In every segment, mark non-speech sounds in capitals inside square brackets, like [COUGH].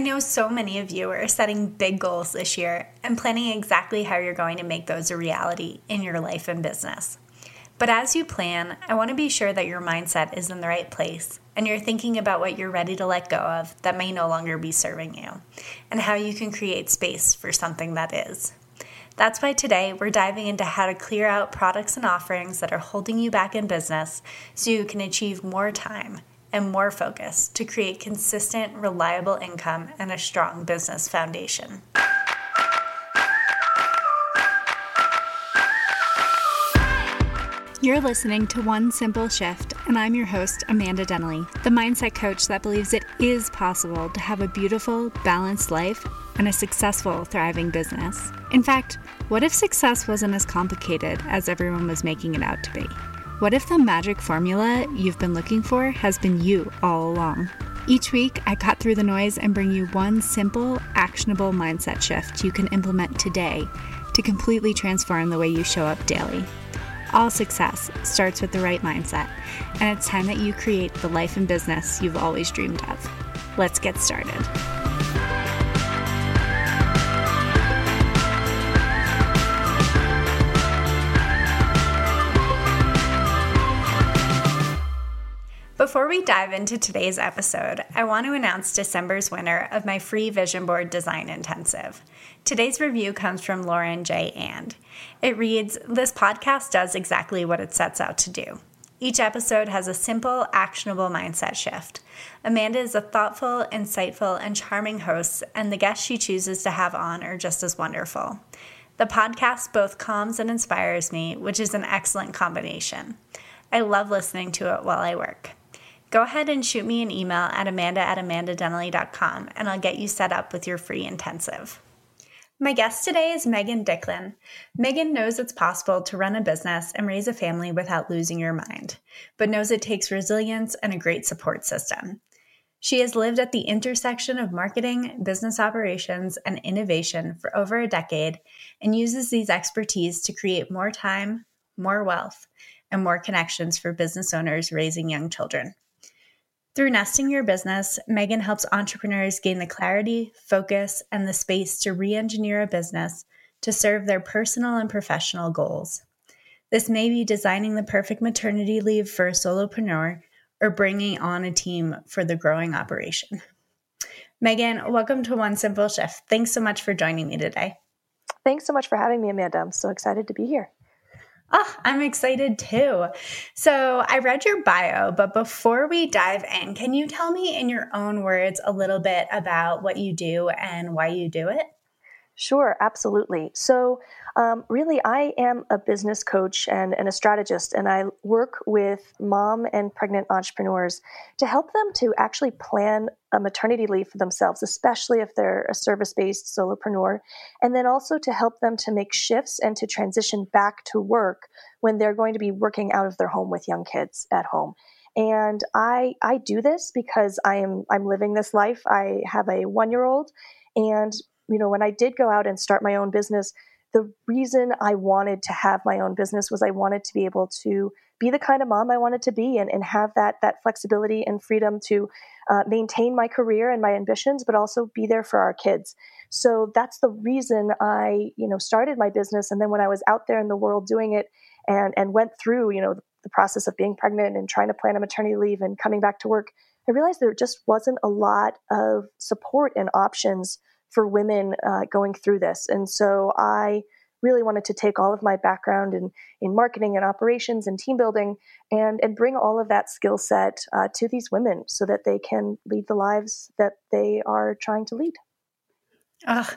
I know so many of you are setting big goals this year and planning exactly how you're going to make those a reality in your life and business. But as you plan, I want to be sure that your mindset is in the right place and you're thinking about what you're ready to let go of that may no longer be serving you and how you can create space for something that is. That's why today we're diving into how to clear out products and offerings that are holding you back in business so you can achieve more time and more focus to create consistent, reliable income and a strong business foundation. You're listening to One Simple Shift, and I'm your host, Amanda Denley, the mindset coach that believes it is possible to have a beautiful, balanced life and a successful, thriving business. In fact, what if success wasn't as complicated as everyone was making it out to be? What if the magic formula you've been looking for has been you all along? Each week, I cut through the noise and bring you one simple, actionable mindset shift you can implement today to completely transform the way you show up daily. All success starts with the right mindset, and it's time that you create the life and business you've always dreamed of. Let's get started. Before we dive into today's episode, I want to announce December's winner of my free Vision Board Design Intensive. Today's review comes from Lauren J. And. It reads This podcast does exactly what it sets out to do. Each episode has a simple, actionable mindset shift. Amanda is a thoughtful, insightful, and charming host, and the guests she chooses to have on are just as wonderful. The podcast both calms and inspires me, which is an excellent combination. I love listening to it while I work. Go ahead and shoot me an email at amanda at amandadenley.com and I'll get you set up with your free intensive. My guest today is Megan Dicklin. Megan knows it's possible to run a business and raise a family without losing your mind, but knows it takes resilience and a great support system. She has lived at the intersection of marketing, business operations, and innovation for over a decade and uses these expertise to create more time, more wealth, and more connections for business owners raising young children. Through Nesting Your Business, Megan helps entrepreneurs gain the clarity, focus, and the space to re engineer a business to serve their personal and professional goals. This may be designing the perfect maternity leave for a solopreneur or bringing on a team for the growing operation. Megan, welcome to One Simple Shift. Thanks so much for joining me today. Thanks so much for having me, Amanda. I'm so excited to be here. Oh, I'm excited too. So, I read your bio, but before we dive in, can you tell me in your own words a little bit about what you do and why you do it? Sure, absolutely. So, um, really, I am a business coach and, and, a strategist, and I work with mom and pregnant entrepreneurs to help them to actually plan a maternity leave for themselves, especially if they're a service based solopreneur, and then also to help them to make shifts and to transition back to work when they're going to be working out of their home with young kids at home. And I I do this because I am I'm living this life. I have a one year old, and you know when I did go out and start my own business the reason I wanted to have my own business was I wanted to be able to be the kind of mom I wanted to be and, and have that that flexibility and freedom to uh, maintain my career and my ambitions, but also be there for our kids. So that's the reason I, you know, started my business. And then when I was out there in the world doing it and and went through, you know, the, the process of being pregnant and trying to plan a maternity leave and coming back to work, I realized there just wasn't a lot of support and options for women uh, going through this. And so I really wanted to take all of my background in, in marketing and operations and team building and, and bring all of that skill set uh, to these women so that they can lead the lives that they are trying to lead. Oh,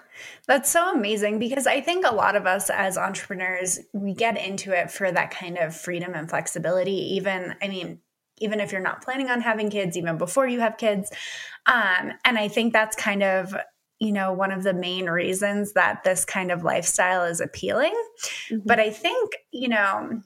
that's so amazing because I think a lot of us as entrepreneurs, we get into it for that kind of freedom and flexibility. Even, I mean, even if you're not planning on having kids, even before you have kids. Um, and I think that's kind of you know, one of the main reasons that this kind of lifestyle is appealing. Mm-hmm. But I think, you know,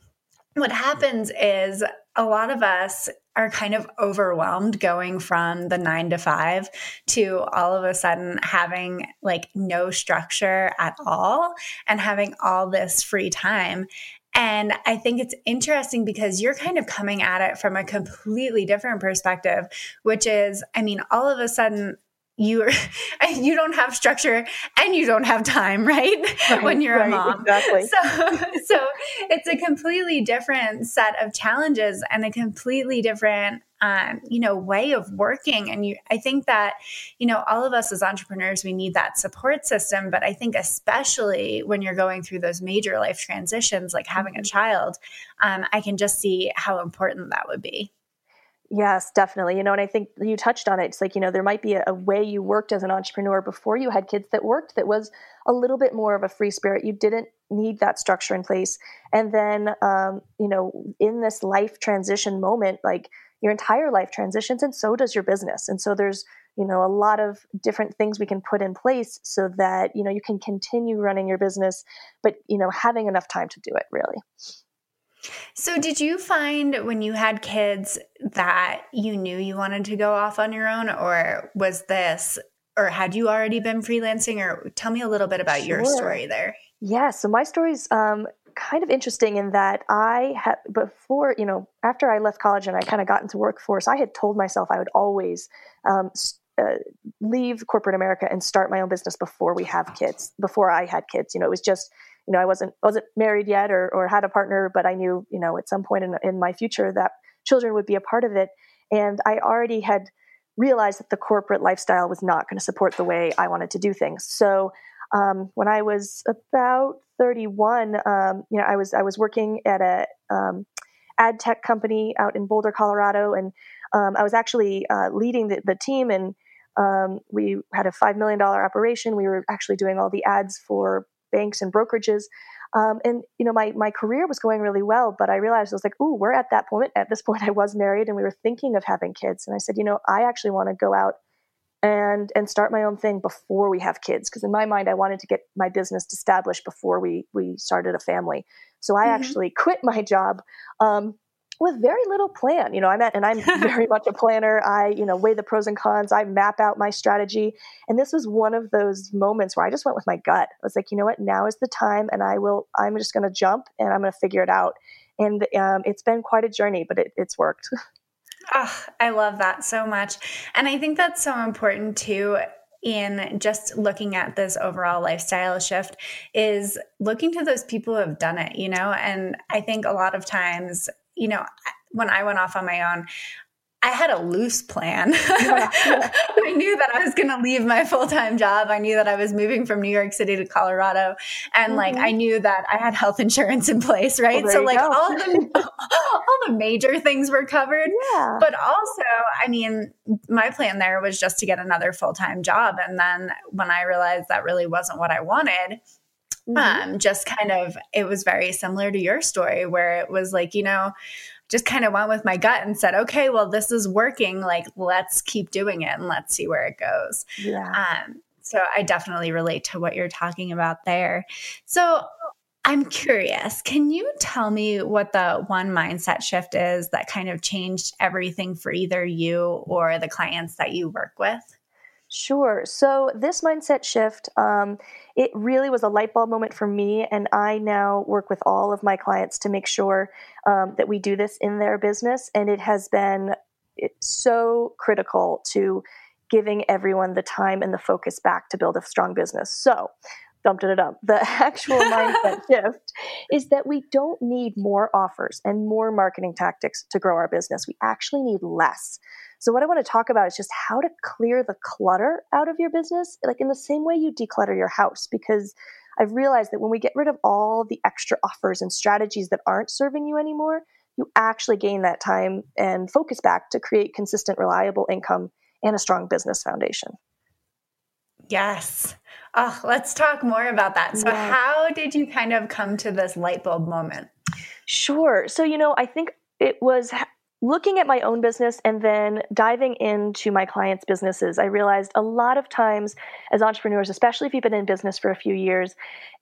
what happens is a lot of us are kind of overwhelmed going from the nine to five to all of a sudden having like no structure at all and having all this free time. And I think it's interesting because you're kind of coming at it from a completely different perspective, which is, I mean, all of a sudden, you [LAUGHS] you don't have structure and you don't have time right, right when you're right, a mom. exactly. So [LAUGHS] so it's a completely different set of challenges and a completely different um, you know way of working. And you i think that you know all of us as entrepreneurs we need that support system. But i think especially when you're going through those major life transitions like having a mm-hmm. child um, i can just see how important that would be Yes, definitely. You know, and I think you touched on it. It's like, you know, there might be a, a, way you worked as an entrepreneur before you had kids that worked that was a little bit more of a free spirit. You didn't need that structure in place. And then, um, you know, in this life transition moment, like your entire life transitions and so does your business. And so there's, you know, a lot of different things we can put in place so that, you know, you can continue running your business, but, you know, having enough time to do it really. So, did you find when you had kids that you knew you wanted to go off on your own, or was this, or had you already been freelancing? Or tell me a little bit about sure. your story there. Yeah, so my story's um, kind of interesting in that I had before, you know, after I left college and I kind of got into workforce, I had told myself I would always um, uh, leave corporate America and start my own business before we have kids. Before I had kids, you know, it was just you know, I wasn't wasn't married yet or or had a partner, but I knew, you know, at some point in in my future that children would be a part of it. And I already had realized that the corporate lifestyle was not going to support the way I wanted to do things. So um, when I was about 31, um, you know, I was I was working at a um, ad tech company out in Boulder, Colorado, and um, I was actually uh, leading the, the team and um, we had a $5 million operation. We were actually doing all the ads for banks and brokerages. Um, and you know, my my career was going really well, but I realized I was like, "Ooh, we're at that point. At this [LAUGHS] point, I was married, and we were thinking of having kids." And I said, "You know, I actually want to go out and and start my own thing before we have kids, because in my mind, I wanted to get my business established before we we started a family." So I mm-hmm. actually quit my job. Um, with very little plan. You know, I'm at, and I'm [LAUGHS] very much a planner. I, you know, weigh the pros and cons. I map out my strategy. And this was one of those moments where I just went with my gut. I was like, you know what, now is the time, and I will. I'm just going to jump, and I'm going to figure it out. And um, it's been quite a journey, but it, it's worked. [LAUGHS] Oh, I love that so much. And I think that's so important too in just looking at this overall lifestyle shift is looking to those people who have done it, you know? And I think a lot of times you know, when I went off on my own, I had a loose plan. Yeah, [LAUGHS] yeah. I knew that I was going to leave my full time job. I knew that I was moving from New York City to Colorado. And mm-hmm. like, I knew that I had health insurance in place, right? Well, so, like, go. all the, [LAUGHS] all the major things were covered. Yeah. But also, I mean, my plan there was just to get another full time job. And then when I realized that really wasn't what I wanted, Mm-hmm. Um, just kind of, it was very similar to your story where it was like, you know, just kind of went with my gut and said, okay, well, this is working. Like, let's keep doing it and let's see where it goes. Yeah. Um, so I definitely relate to what you're talking about there. So I'm curious, can you tell me what the one mindset shift is that kind of changed everything for either you or the clients that you work with? Sure. So this mindset shift, um, it really was a light bulb moment for me, and I now work with all of my clients to make sure um, that we do this in their business, and it has been so critical to giving everyone the time and the focus back to build a strong business. So. Dumped it up. The actual mindset [LAUGHS] shift is that we don't need more offers and more marketing tactics to grow our business. We actually need less. So, what I want to talk about is just how to clear the clutter out of your business, like in the same way you declutter your house, because I've realized that when we get rid of all the extra offers and strategies that aren't serving you anymore, you actually gain that time and focus back to create consistent, reliable income and a strong business foundation. Yes. Oh, let's talk more about that. So, yeah. how did you kind of come to this light bulb moment? Sure. So, you know, I think it was looking at my own business and then diving into my clients' businesses, I realized a lot of times as entrepreneurs, especially if you've been in business for a few years,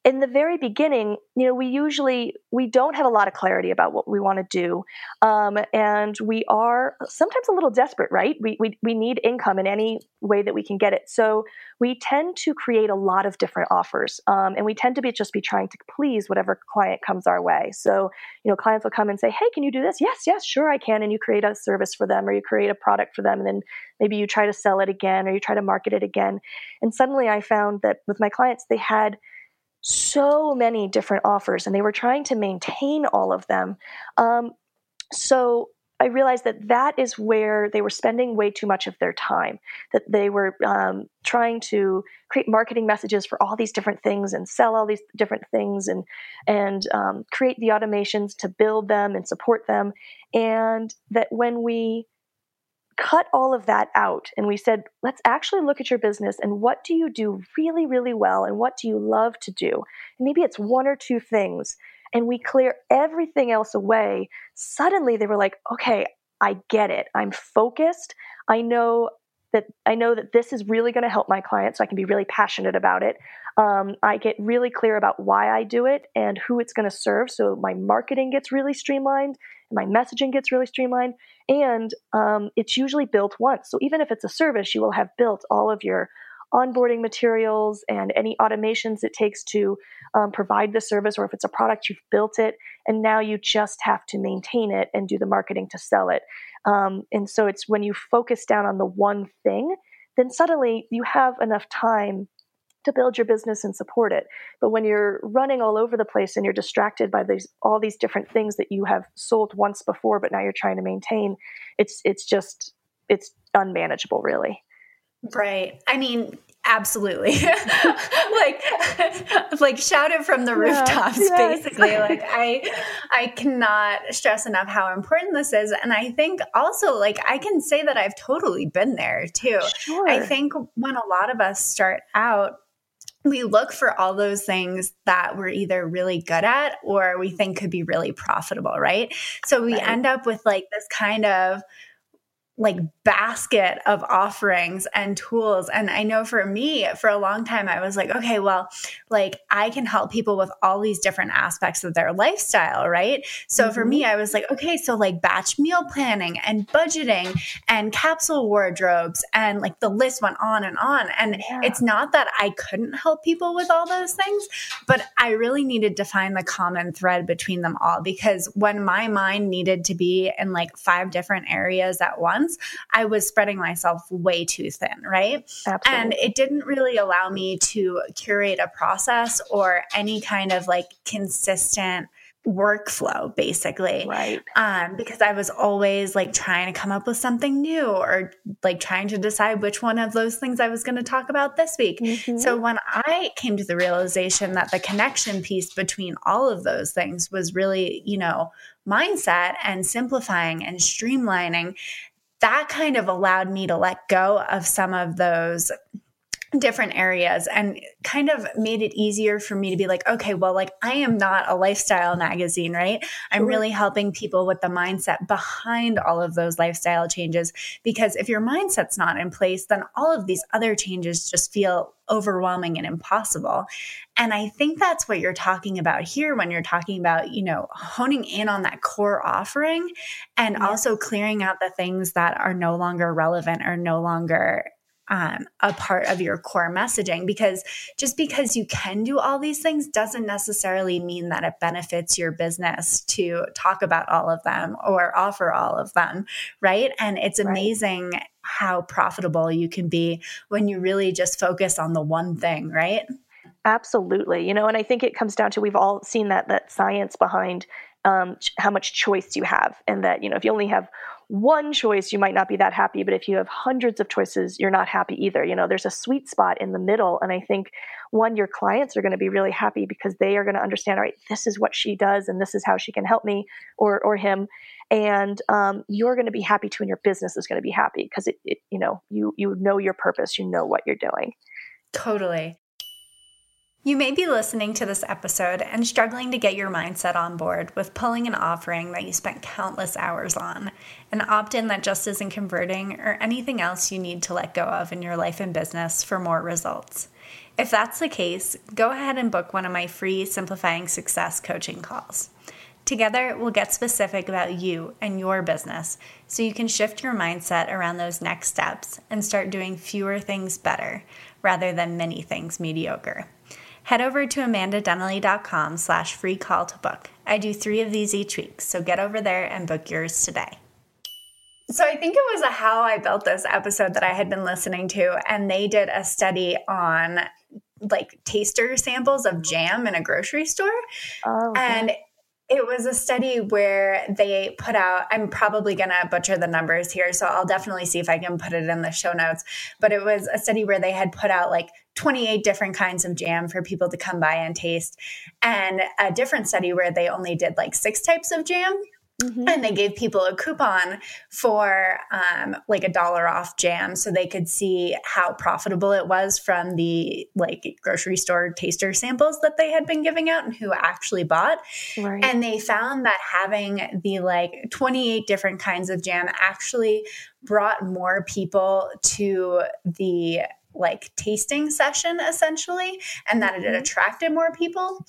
in the very beginning, you know, we usually we don't have a lot of clarity about what we want to do, um, and we are sometimes a little desperate, right? We, we we need income in any way that we can get it, so we tend to create a lot of different offers, um, and we tend to be just be trying to please whatever client comes our way. So, you know, clients will come and say, "Hey, can you do this?" Yes, yes, sure, I can, and you create a service for them, or you create a product for them, and then maybe you try to sell it again, or you try to market it again, and suddenly I found that with my clients, they had so many different offers and they were trying to maintain all of them. Um, so I realized that that is where they were spending way too much of their time. That they were um, trying to create marketing messages for all these different things and sell all these different things and and um, create the automations to build them and support them. And that when we cut all of that out and we said, let's actually look at your business and what do you do really, really well and what do you love to do? And maybe it's one or two things. And we clear everything else away. Suddenly they were like, okay, I get it. I'm focused. I know that I know that this is really going to help my clients, so I can be really passionate about it. Um, I get really clear about why I do it and who it's going to serve, so my marketing gets really streamlined, and my messaging gets really streamlined, and um, it's usually built once. So even if it's a service, you will have built all of your onboarding materials and any automations it takes to um, provide the service, or if it's a product, you've built it, and now you just have to maintain it and do the marketing to sell it. Um, and so it's when you focus down on the one thing, then suddenly you have enough time to build your business and support it. But when you're running all over the place and you're distracted by these all these different things that you have sold once before, but now you're trying to maintain, it's it's just it's unmanageable, really. Right. I mean, absolutely [LAUGHS] like [LAUGHS] like shout it from the rooftops yes. basically [LAUGHS] like i i cannot stress enough how important this is and i think also like i can say that i've totally been there too sure. i think when a lot of us start out we look for all those things that we're either really good at or we think could be really profitable right so we right. end up with like this kind of like basket of offerings and tools and i know for me for a long time i was like okay well like i can help people with all these different aspects of their lifestyle right so mm-hmm. for me i was like okay so like batch meal planning and budgeting and capsule wardrobes and like the list went on and on and yeah. it's not that i couldn't help people with all those things but i really needed to find the common thread between them all because when my mind needed to be in like five different areas at once I was spreading myself way too thin, right? Absolutely. And it didn't really allow me to curate a process or any kind of like consistent workflow basically right um because i was always like trying to come up with something new or like trying to decide which one of those things i was going to talk about this week mm-hmm. so when i came to the realization that the connection piece between all of those things was really you know mindset and simplifying and streamlining that kind of allowed me to let go of some of those different areas and kind of made it easier for me to be like, okay, well, like I am not a lifestyle magazine, right? I'm mm-hmm. really helping people with the mindset behind all of those lifestyle changes. Because if your mindset's not in place, then all of these other changes just feel overwhelming and impossible. And I think that's what you're talking about here when you're talking about, you know, honing in on that core offering and yes. also clearing out the things that are no longer relevant or no longer um, a part of your core messaging because just because you can do all these things doesn't necessarily mean that it benefits your business to talk about all of them or offer all of them, right? And it's amazing right. how profitable you can be when you really just focus on the one thing, right? Absolutely. You know, and I think it comes down to we've all seen that that science behind um, how much choice you have, and that you know if you only have one choice, you might not be that happy. But if you have hundreds of choices, you're not happy either. You know, there's a sweet spot in the middle. And I think one, your clients are going to be really happy because they are going to understand, all right, this is what she does and this is how she can help me or, or him. And um, you're going to be happy too, and your business is going to be happy because it, it, you know, you, you know your purpose, you know what you're doing. Totally. You may be listening to this episode and struggling to get your mindset on board with pulling an offering that you spent countless hours on, an opt in that just isn't converting, or anything else you need to let go of in your life and business for more results. If that's the case, go ahead and book one of my free Simplifying Success coaching calls. Together, we'll get specific about you and your business so you can shift your mindset around those next steps and start doing fewer things better rather than many things mediocre head over to amandadenley.com slash free call to book. I do three of these each week, so get over there and book yours today. So I think it was a How I Built This episode that I had been listening to, and they did a study on like taster samples of jam in a grocery store. Oh, okay. And it was a study where they put out, I'm probably going to butcher the numbers here, so I'll definitely see if I can put it in the show notes. But it was a study where they had put out like 28 different kinds of jam for people to come by and taste, and a different study where they only did like six types of jam. Mm-hmm. And they gave people a coupon for um, like a dollar off jam so they could see how profitable it was from the like grocery store taster samples that they had been giving out and who actually bought. Right. And they found that having the like 28 different kinds of jam actually brought more people to the like tasting session essentially and that it mm-hmm. attracted more people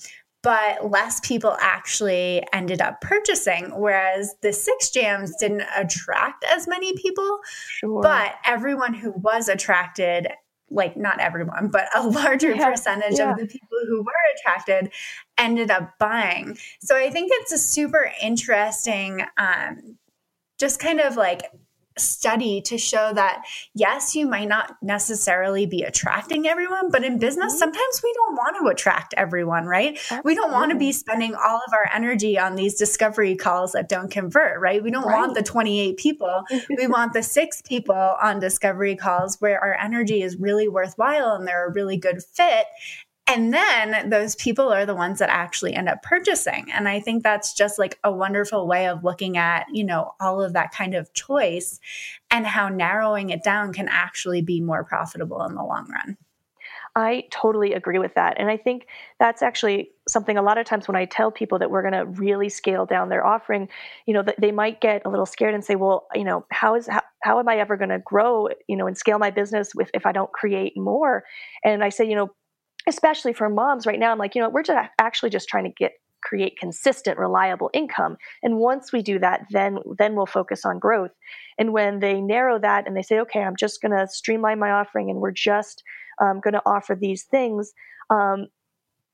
but less people actually ended up purchasing. Whereas the six jams didn't attract as many people, sure. but everyone who was attracted like not everyone, but a [LAUGHS] larger yeah, percentage yeah. of the people who were attracted ended up buying. So I think it's a super interesting, um, just kind of like study to show that yes, you might not necessarily be attracting everyone, but in business, mm-hmm. sometimes we don't want to attract everyone, right? Absolutely. We don't want to be spending all of our energy on these discovery calls that don't convert, right? We don't right. want the 28 people. we [LAUGHS] want the six people on discovery calls where our energy is really worthwhile and they're a really good fit. And then those people are the ones that actually end up purchasing. And I think that's just like a wonderful way of looking at, you know, all of that kind of choice and how narrowing it down can actually be more profitable in the long run. I totally agree with that. And I think that's actually something a lot of times when I tell people that we're going to really scale down their offering, you know, they might get a little scared and say, well, you know, how is, how, how am I ever going to grow, you know, and scale my business with, if I don't create more? And I say, you know, especially for moms right now, I'm like, you know, we're just actually just trying to get create consistent reliable income. And once we do that then then we'll focus on growth. And when they narrow that and they say okay i'm just going to streamline my offering and we're just um, going to offer these things um,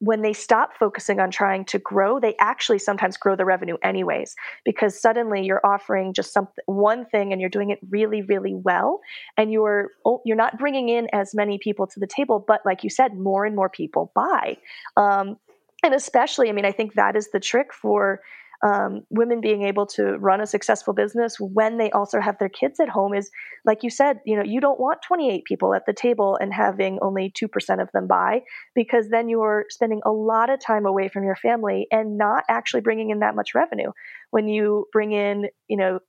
when they stop focusing on trying to grow, they actually sometimes grow the revenue anyways, because suddenly you're offering just some one thing and you're doing it really, really well, and you're oh, you're not bringing in as many people to the table, but like you said, more and more people buy, um, and especially, I mean, I think that is the trick for um, women being able to run a successful business when they also have their kids at home is like you said you know you don't want 28 people at the table and having only 2% of them buy because then you're spending a lot of time away from your family and not actually bringing in that much revenue when you bring in you know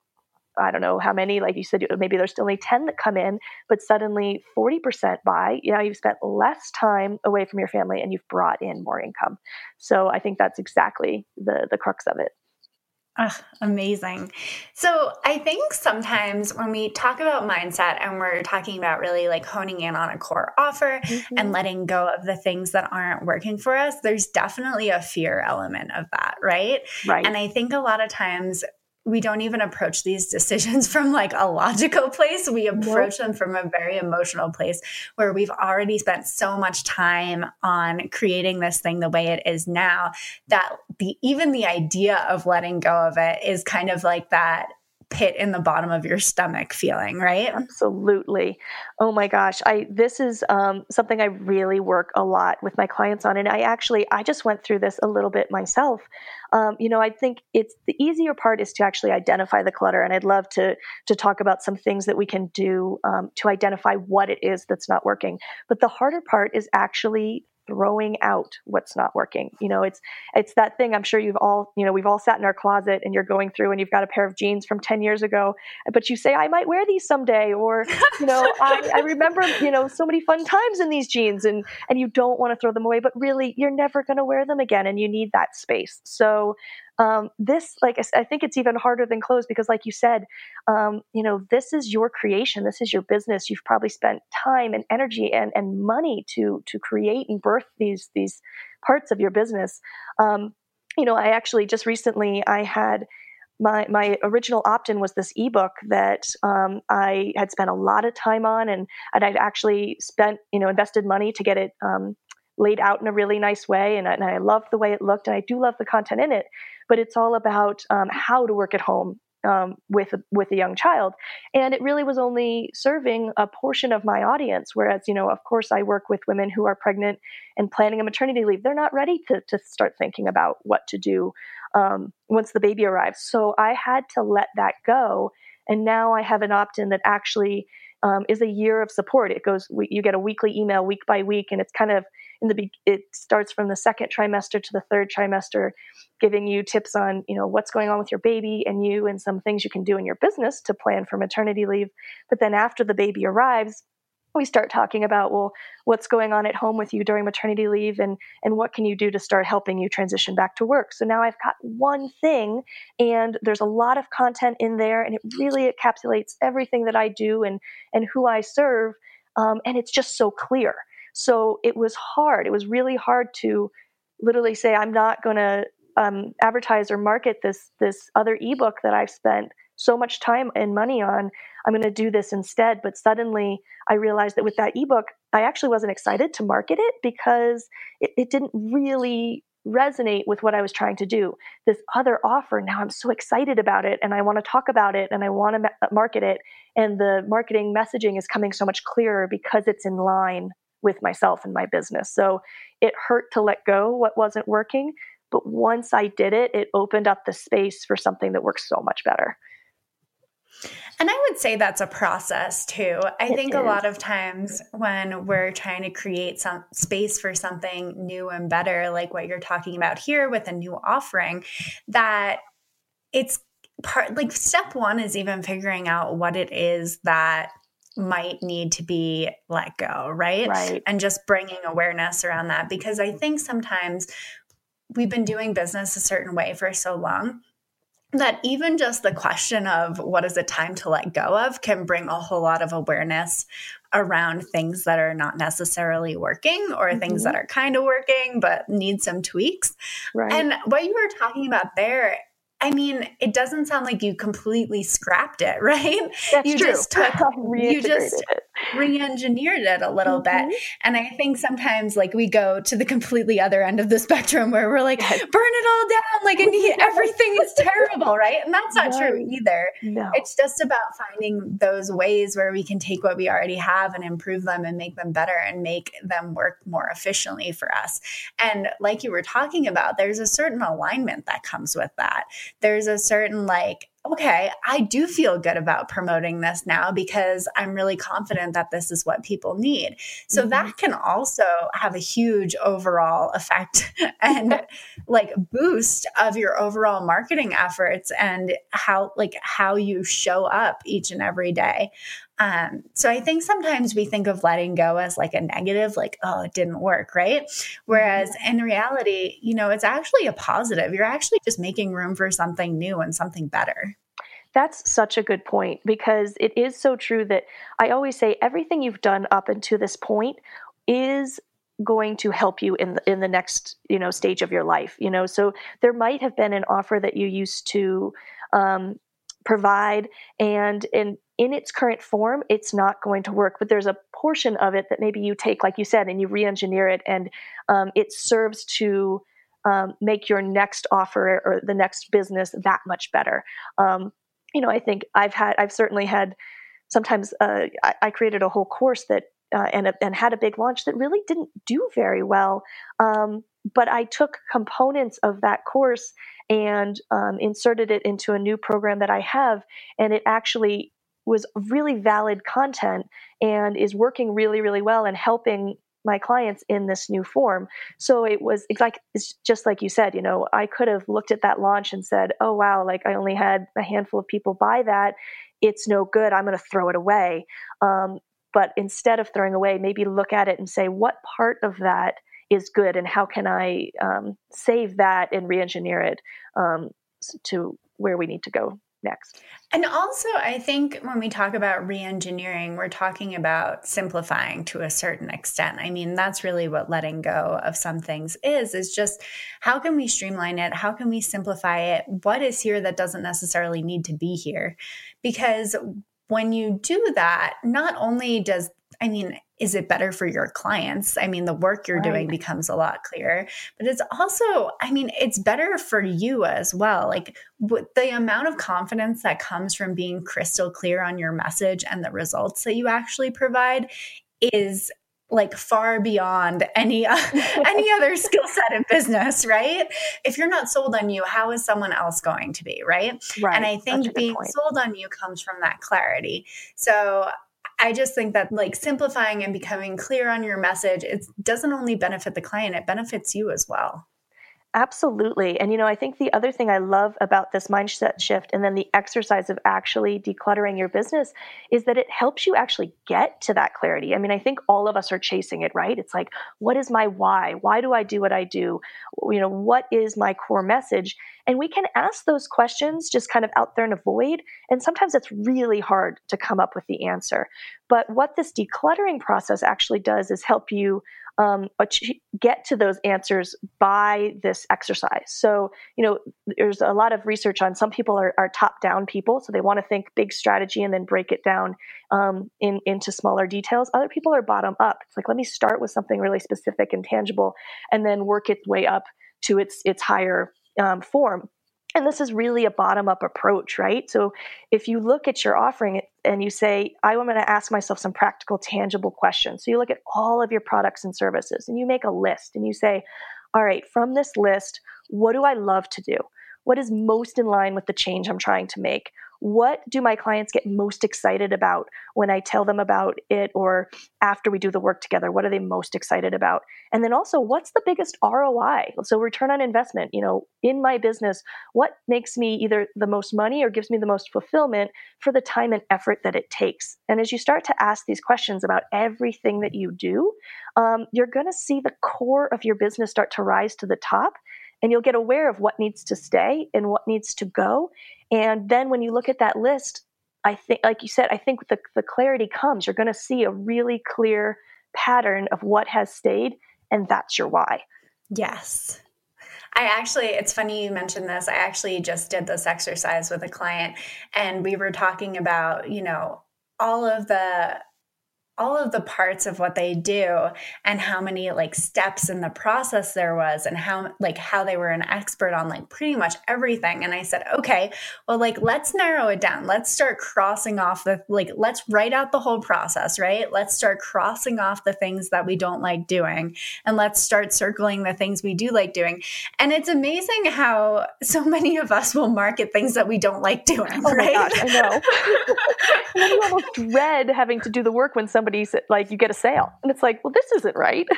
I don't know how many, like you said, maybe there's only 10 that come in, but suddenly 40% buy. You know, you've spent less time away from your family and you've brought in more income. So I think that's exactly the the crux of it. Oh, amazing. So, I think sometimes when we talk about mindset and we're talking about really like honing in on a core offer mm-hmm. and letting go of the things that aren't working for us, there's definitely a fear element of that, right? Right. And I think a lot of times we don't even approach these [LAUGHS] decisions from like a logical place. We approach them from a very emotional place where we've already spent so much time on creating this thing the way it is now that the even the idea of letting go of it is kind of like that pit in the bottom of your stomach feeling, right? Absolutely. Oh my gosh, I this is um, something I really work a lot with my clients on, and I actually I just went through this a little bit myself. Um, you know, I think it's the easier part is to actually identify the clutter, and I'd love to to talk about some things that we can do um, to identify what it is that's not working. But the harder part is actually throwing out what's not working. You know, it's it's that thing I'm sure you've all, you know, we've all sat in our closet and you're going through and you've got a pair of jeans from 10 years ago, but you say I might wear these someday or, you know, [LAUGHS] I, I remember, you know, so many fun times in these jeans and and you don't want to throw them away, but really you're never going to wear them again and you need that space. So um, this like I, I, think it's even harder than clothes because like you said um, you know this is your creation this is your business. You've probably spent time and energy and, and money to to create and birth these these parts of your business. Um, you know i actually just recently i had my my original opt-in was this ebook that um, I had spent a lot of time on, and and I'd actually spent you know invested money to get it um, laid out in a really nice way, and, and I loved the way it looked, and I do love the content in it but it's all about um, how to work at home um, with with a young child, and it really was only serving a portion of my audience. Whereas, you know, of course, I work with women who are pregnant and planning a maternity leave. They're not ready to to start thinking about what to do um, once the baby arrives. So I had to let that go, and now I have an opt-in that actually um, is a year of support. It goes, you get a weekly email week by week, and it's kind of in the it starts from the second trimester to the third trimester giving you tips on you know what's going on with your baby and you and some things you can do in your business to plan for maternity leave but then after the baby arrives we start talking about well what's going on at home with you during maternity leave and and what can you do to start helping you transition back to work so now i've got one thing and there's a lot of content in there and it really encapsulates everything that i do and and who i serve um, and it's just so clear so it was hard. It was really hard to literally say, I'm not going to um, advertise or market this this other ebook that I've spent so much time and money on. I'm going to do this instead. But suddenly I realized that with that ebook, I actually wasn't excited to market it because it, it didn't really resonate with what I was trying to do. This other offer, now I'm so excited about it and I want to talk about it and I want to ma- uh, market it. And the marketing messaging is coming so much clearer because it's in line with myself and my business. So it hurt to let go what wasn't working. But once I did it, it opened up the space for something that works so much better. And I would say that's a process too. I it think is. a lot of times when we're trying to create some space for something new and better, like what you're talking about here with a new offering, that it's part like step one is even figuring out what it is that might need to be let go, right? Right. And just bringing awareness around that because I think sometimes we've been doing business a certain way for so long that even just the question of what is it time to let go of can bring a whole lot of awareness around things that are not necessarily working or mm-hmm. things that are kind of working but need some tweaks. Right. And what you were talking about there I mean, it doesn't sound like you completely scrapped it, [LAUGHS] right? That's you true. just took [LAUGHS] you just re-engineered it a little mm-hmm. bit. And I think sometimes like we go to the completely other end of the [LAUGHS] spectrum where we're like, burn it all down, like everything is terrible, right? And that's not no. true either. No. It's just about finding those ways where we can take what we already have and improve them and make them better and make them work more efficiently for us. And like you were talking about, there's a certain alignment that comes with that there's a certain like okay, I do feel good about promoting this now because I'm really confident that this is what people need. So mm-hmm. that can also have a huge overall effect [LAUGHS] and like boost of your overall marketing efforts and how like how you show up each and every day. Um, so I think sometimes we think of letting go as like a negative, like, oh, it didn't work, right? Whereas mm-hmm. in reality, you know, it's actually a positive. You're actually just making room for something new and something better. That's such a good point because it is so true that I always say everything you've done up until this point is going to help you in the, in the next you know stage of your life you know so there might have been an offer that you used to um, provide and in in its current form it's not going to work but there's a portion of it that maybe you take like you said and you re-engineer it and um, it serves to um, make your next offer or the next business that much better um, you know i think i've had i've certainly had sometimes uh, I, I, created a whole course that uh, and, and had a big launch that really didn't do very well um, but i took components of that course and um, inserted it into a new program that I have. And it actually was really valid content and is working really, really well and helping my clients in this new form. So it was it's like it's just like you said, you know, I could have looked at that launch and said, "Oh wow, like I only had a handful of people buy that. It's no good. I'm going to throw it away." Um, but instead of throwing away, maybe look at it and say, "What part of that is good, and how can I um, save that and re-engineer it um, to where we need to go next. And also, I think when we talk about reengineering, we're talking about simplifying to a certain extent. I mean, that's really what letting go of some things is, is just how can we streamline it? How can we simplify it? What is here that doesn't necessarily need to be here? Because when you do that, not only does I mean, is it better for your clients? I mean, the work you're right. doing becomes a lot clearer, but it's also, I mean, it's better for you as well. Like the amount of confidence that comes from being crystal clear on your message and the results that you actually provide is like far beyond any uh, [LAUGHS] any other [LAUGHS] skill set in business, right? If you're not sold on you, how is someone else going to be, right? Right. And I think being point. sold on you comes from that clarity. So I just think that like simplifying and becoming clear on your message, it doesn't only benefit the client, it benefits you as well. Absolutely. And, you know, I think the other thing I love about this mindset shift and then the exercise of actually decluttering your business is that it helps you actually get to that clarity. I mean, I think all of us are chasing it, right? It's like, what is my why? Why do I do what I do? You know, what is my core message? And we can ask those questions just kind of out there in a void. And sometimes it's really hard to come up with the answer. But what this decluttering process actually does is help you um, get to those answers by this exercise. So, you know, there's a lot of research on some people are, are top down people, so they want to think big strategy and then break it down um, in, into smaller details. Other people are bottom up. It's like, let me start with something really specific and tangible and then work its way up to its, its higher um, form. And this is really a bottom up approach, right? So if you look at your offering and you say, I am going to ask myself some practical, tangible questions. So you look at all of your products and services and you make a list and you say, all right, from this list, what do I love to do? What is most in line with the change I'm trying to make? What do my clients get most excited about when I tell them about it or after we do the work together? What are they most excited about? And then also, what's the biggest ROI? So, return on investment, you know, in my business, what makes me either the most money or gives me the most fulfillment for the time and effort that it takes? And as you start to ask these questions about everything that you do, um, you're going to see the core of your business start to rise to the top and you'll get aware of what needs to stay and what needs to go. And then when you look at that list, I think, like you said, I think the, the clarity comes. You're going to see a really clear pattern of what has stayed, and that's your why. Yes. I actually, it's funny you mentioned this. I actually just did this exercise with a client, and we were talking about, you know, all of the all of the parts of what they do and how many like steps in the process there was and how like how they were an expert on like pretty much everything. And i said okay well like let's narrow it down. Let's start crossing off the like let's write out the whole process right? Let's start crossing off the things that we don't like doing and let's start circling the things we do like doing. And it's amazing how so many of us will market things that we don't like doing oh right? gosh, i know. [LAUGHS] [LAUGHS] You almost dread having to do the work when some somebody's like you get a sale. And it's like well this isn't right. [LAUGHS]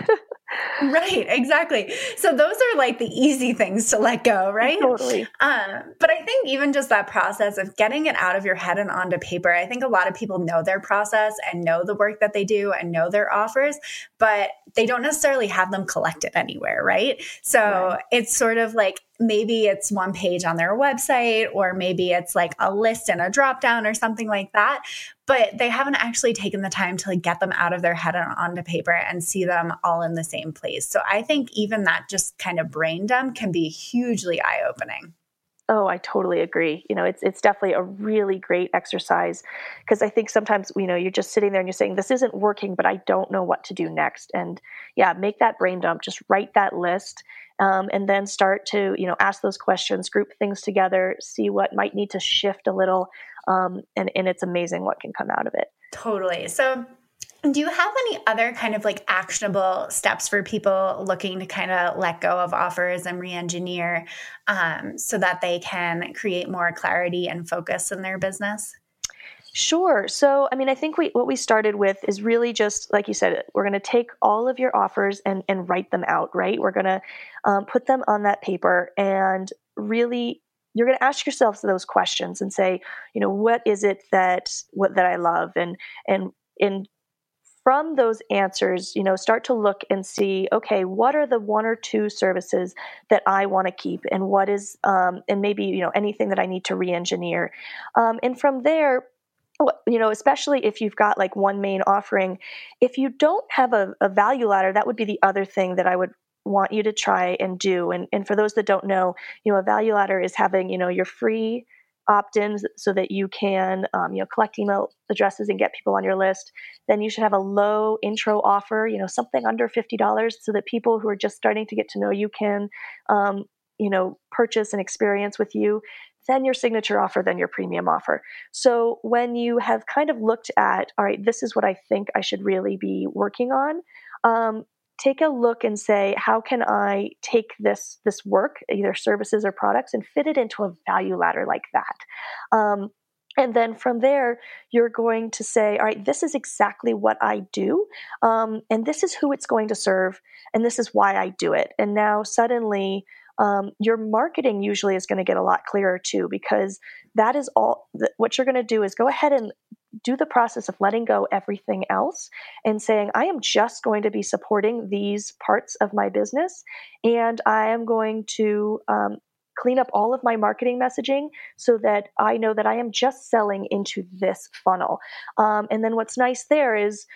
Right exactly. So those are like the easy things to let go right? Totally. Um, but i think even just that process of getting it out of your head and onto paper i think a lot of people know their process and know the work that they do and know their offers but they don't necessarily have them collected anywhere right? So right. it's sort of like maybe it's one page on their website or maybe it's like a list and a drop down or something like that. But they haven't actually taken the time to like get them out of their head and onto paper and see them all in the same place. So i think even that just kind of brain dump can be hugely eye opening Oh, I totally agree. You know, it's it's definitely a really great exercise because I think sometimes you know you're just sitting there and you're saying this isn't working, but I don't know what to do next. And yeah, make that brain dump. Just write that list um, and then start to you know ask those questions group things together see what might need to shift a little um, and, and it's amazing what can come out of it totally so do you have any other kind of like actionable steps for people looking to kind of let go of offers and re-engineer um, so that they can create more clarity and focus in their business Sure. So, I mean, I think we what we started with is really just like you said, we're going to take all of your offers and and write them out. Right. We're going to um, put them on that paper and really you're going to ask yourselves those questions and say, you know, what is it that what that I love and and and from those answers, you know, start to look and see, okay, what are the one or two services that I want to keep, and what is, um, and maybe you know, anything that I need to re-engineer, um, and from there, you know, especially if you've got like one main offering, if you don't have a, a value ladder, that would be the other thing that I would want you to try and do. And, and for those that don't know, you know, a value ladder is having, you know, your free opt-ins so that you can um, you know collect email addresses and get people on your list. Then you should have a low intro offer you know something under $50 so that people who are just starting to get to know you can um, you know purchase and experience with you. Then your signature offer then your premium offer. So when you have kind of looked at all right this is what i think i should really be working on um, take a look and say how can i take this this work either services or products and fit it into a value ladder like that? Um, and then from there you're going to say all right this is exactly what i do um, and this is who it's going to serve and this is why i do it. And now suddenly um, your marketing usually is going to get a lot clearer too because that is all what you're going to do is go ahead and do the process of letting go everything else and saying, I am just going to be supporting these parts of my business and I am going to um, clean up all of my marketing messaging so that I know that I am just selling into this funnel. Um, and then what's nice there is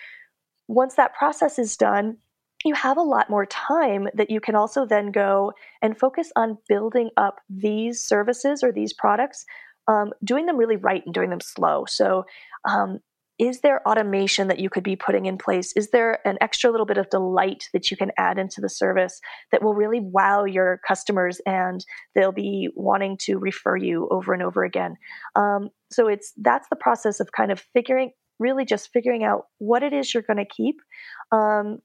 once that process is done, you have a lot more time that you can also then go and focus on building up these services or these products um, doing them really right and doing them slow. So, um, is there automation that you could be putting in place? Is there an extra little bit of delight that you can add into the service that will really wow your customers and they'll be wanting to refer you over and over again? Um, so it's that's the process of kind of figuring, really just figuring out what it is you're going to keep, um,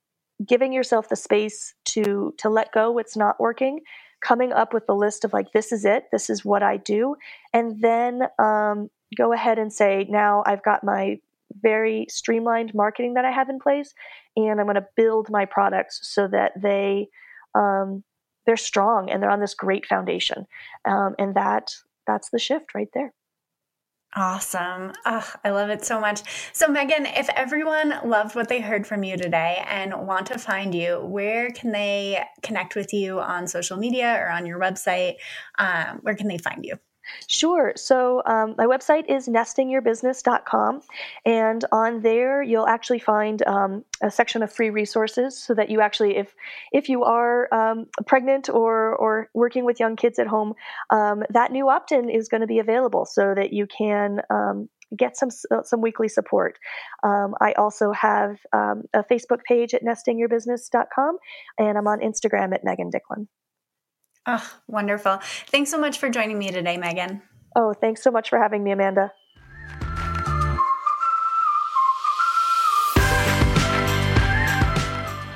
giving yourself the space to to let go what's not working, coming up with a list of like, this is it, this is what I do, and then um, go ahead and say, now I've got my very streamlined marketing that I have in place, and I'm going to build my products so that they um, they're strong and they're on this great foundation, um, and that that's the shift right there. Awesome. I love it so much. So, Megan, if everyone loved what they heard from you today and want to find you, where can they connect with you on social media or on your website? Um, where can they find you? Sure. So um, my website is nestingyourbusiness.com, and on there you'll actually find um, a section of free resources, so that you actually, if if you are um, pregnant or or working with young kids at home, um, that new opt-in is going to be available, so that you can um, get some uh, some weekly support. Um, I also have um, a Facebook page at nestingyourbusiness.com, and I'm on Instagram at Megan Dicklin. Oh, wonderful. Thanks so much for joining me today, Megan. Oh, thanks so much for having me, Amanda.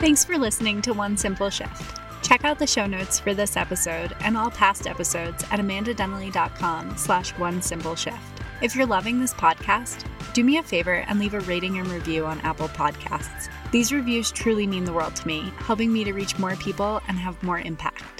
Thanks for listening to One Simple Shift. Check out the show notes for this episode and all past episodes at amandadenley.com slash one simple shift. If you're loving this podcast, do me a favor and leave a rating and review on Apple Podcasts. These reviews truly mean the world to me, helping me to reach more people and have more impact.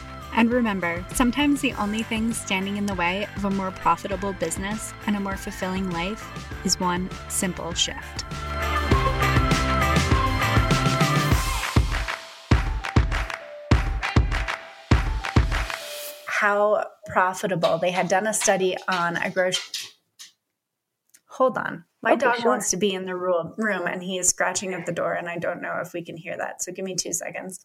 And remember, sometimes the only thing standing in the way of a more profitable business and a more fulfilling life is one simple shift. How profitable. They had done a study on a grocery. Hold on. My dog sure. wants to be in the room and he is scratching at the door, and I don't know if we can hear that. So give me two seconds.